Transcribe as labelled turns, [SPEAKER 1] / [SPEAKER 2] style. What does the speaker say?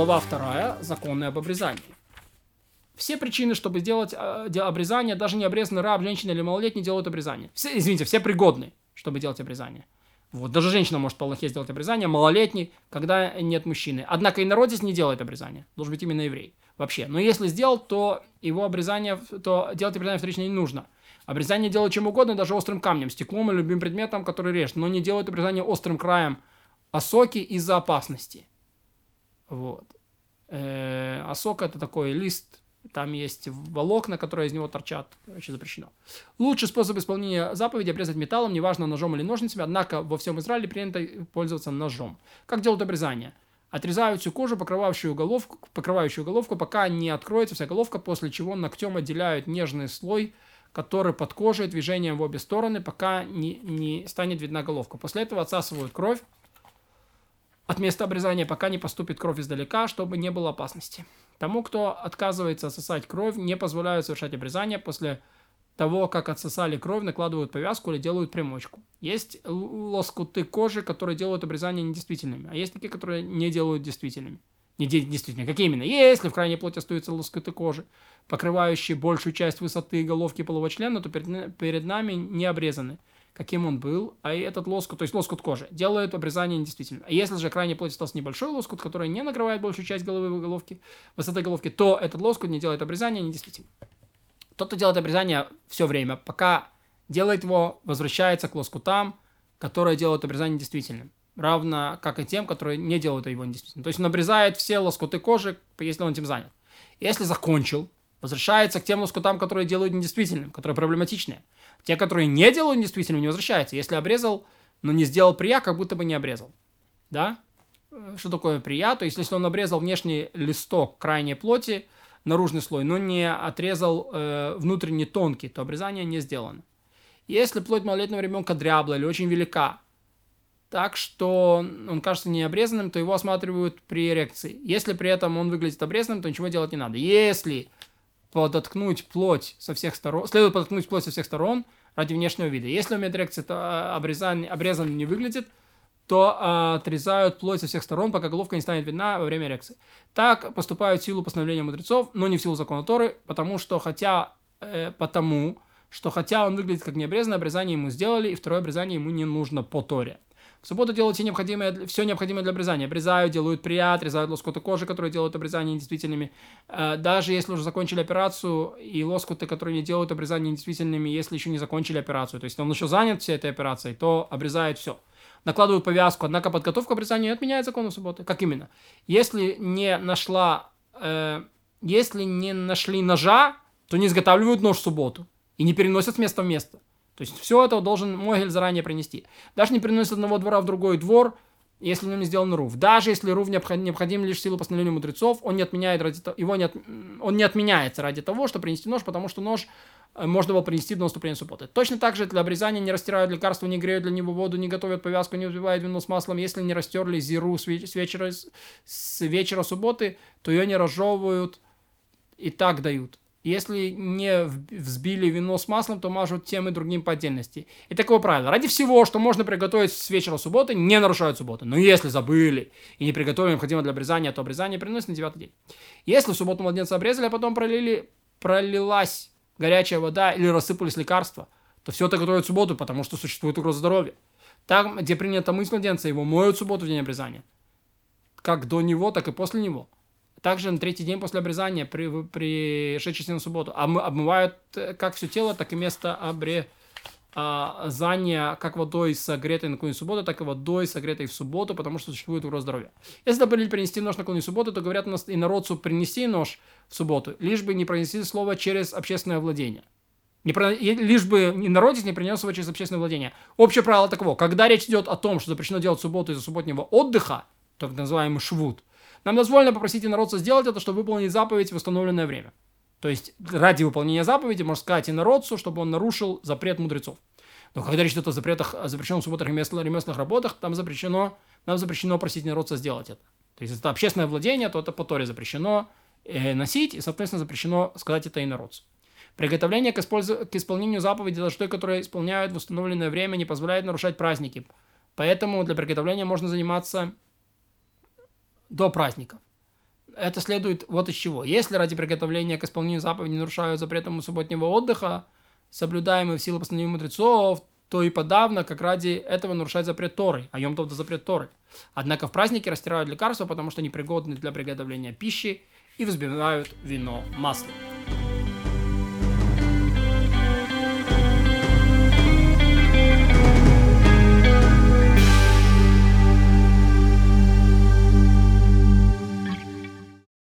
[SPEAKER 1] Глава вторая. Законы об обрезании. Все причины, чтобы сделать э, обрезание, даже не обрезанный раб, женщина или малолетний делают обрезание. Все, извините, все пригодны, чтобы делать обрезание. Вот, даже женщина может по Аллахе сделать обрезание, малолетний, когда нет мужчины. Однако и народ здесь не делает обрезание. Должен быть именно еврей. Вообще. Но если сделал, то его обрезание, то делать обрезание вторично не нужно. Обрезание делают чем угодно, даже острым камнем, стеклом или любым предметом, который режет. Но не делают обрезание острым краем осоки из-за опасности. Вот. Э, осока это такой лист там есть волокна, которые из него торчат. Короче, запрещено. Лучший способ исполнения заповеди обрезать металлом, неважно ножом или ножницами, однако во всем Израиле принято пользоваться ножом. Как делают обрезание? Отрезают всю кожу, покрывающую головку, покрывающую головку, пока не откроется вся головка, после чего ногтем отделяют нежный слой, который под кожей движением в обе стороны, пока не, не станет видна головка. После этого отсасывают кровь от места обрезания, пока не поступит кровь издалека, чтобы не было опасности. Тому, кто отказывается сосать кровь, не позволяют совершать обрезание. После того, как отсосали кровь, накладывают повязку или делают примочку. Есть лоскуты кожи, которые делают обрезание недействительными, а есть такие, которые не делают действительными. Не действительно, какие именно? Если в крайней плоти остаются лоскуты кожи, покрывающие большую часть высоты головки полового члена, то перед, перед нами не обрезаны каким он был, а этот лоскут, то есть лоскут кожи, делает обрезание недействительным. А если же крайне плоть остался небольшой лоскут, который не накрывает большую часть головы головки, высоты головки, то этот лоскут не делает обрезание недействительным. Тот, кто делает обрезание все время, пока делает его, возвращается к лоскутам, которые делают обрезание недействительным. Равно как и тем, которые не делают его недействительным. То есть он обрезает все лоскуты кожи, если он этим занят. Если закончил, возвращается к тем лоскутам, которые делают недействительным, которые проблематичные. Те, которые не делают недействительным, не возвращаются. Если обрезал, но не сделал прия, как будто бы не обрезал. Да? Что такое прия? То есть, если он обрезал внешний листок крайней плоти, наружный слой, но не отрезал э, внутренний тонкий, то обрезание не сделано. Если плоть малолетнего ребенка дрябла или очень велика, так что он кажется необрезанным, то его осматривают при эрекции. Если при этом он выглядит обрезанным, то ничего делать не надо. Если подоткнуть плоть со всех сторон, следует подоткнуть плоть со всех сторон ради внешнего вида. Если у медрекции то а, обрезан, обрезан не выглядит, то а, отрезают плоть со всех сторон, пока головка не станет видна во время эрекции. Так поступают в силу постановления мудрецов, но не в силу закона Торы, потому что хотя, э, потому, что хотя он выглядит как необрезанный, обрезание ему сделали, и второе обрезание ему не нужно по Торе. В субботу делают все необходимое, все необходимое для обрезания. Обрезают, делают прия, отрезают лоскуты кожи, которые делают обрезание недействительными. Э, даже если уже закончили операцию, и лоскуты, которые не делают обрезание недействительными, если еще не закончили операцию, то есть он еще занят всей этой операцией, то обрезают все. Накладывают повязку, однако подготовка к обрезанию отменяет законы субботы. Как именно? Если не нашла, э, если не нашли ножа, то не изготавливают нож в субботу и не переносят с места в место. То есть все это должен Могиль заранее принести. Даже не приносит одного двора в другой двор, если на нем не сделан рув. Даже если рув необходим, необходим лишь силу постановления мудрецов, он не отменяет ради его не от, он не отменяется ради того, чтобы принести нож, потому что нож э, можно было принести до наступления субботы. Точно так же для обрезания не растирают лекарства, не греют для него воду, не готовят повязку, не взбивают вино с маслом. Если не растерли зиру с вечера, с вечера субботы, то ее не разжевывают и так дают. Если не взбили вино с маслом, то мажут тем и другим по отдельности. И такое правило. Ради всего, что можно приготовить с вечера субботы, не нарушают субботу. Но если забыли и не приготовили необходимо для обрезания, то обрезание приносит на девятый день. Если в субботу младенца обрезали, а потом пролили, пролилась горячая вода или рассыпались лекарства, то все это готовят в субботу, потому что существует угроза здоровья. Там, где принято мыть младенца, его моют в субботу в день обрезания. Как до него, так и после него. Также на третий день после обрезания, при, пришедший на субботу, обмывают э, как все тело, так и место обрезания, как водой согретой на накануне субботы, так и водой согретой в субботу, потому что существует угроза здоровья. Если забыли принести нож на накануне субботы, то говорят и народцу принести нож в субботу, лишь бы не пронести слово через общественное владение. Не про... Лишь бы и народец не принес его через общественное владение. Общее правило таково. Когда речь идет о том, что запрещено делать субботу из-за субботнего отдыха, так называемый швуд, нам дозволено попросить инородца сделать это, чтобы выполнить заповедь в установленное время. То есть ради выполнения заповеди можно сказать инородцу, чтобы он нарушил запрет мудрецов. Но когда речь идет о запретах, о запрещенных субботах и ремесленных работах, там запрещено, нам запрещено просить инородца сделать это. То есть это общественное владение, то это по Торе запрещено э, носить, и, соответственно, запрещено сказать это инородцу. Приготовление к, использу... к исполнению заповеди той, которые исполняют в установленное время, не позволяет нарушать праздники. Поэтому для приготовления можно заниматься до праздников. это следует вот из чего. Если ради приготовления к исполнению заповедей нарушают запретом субботнего отдыха, соблюдаемый в силу постановления мудрецов, то и подавно, как ради этого нарушать запрет Торы, а йом это запрет Торы. Однако в праздники растирают лекарства, потому что они пригодны для приготовления пищи и взбивают вино маслом.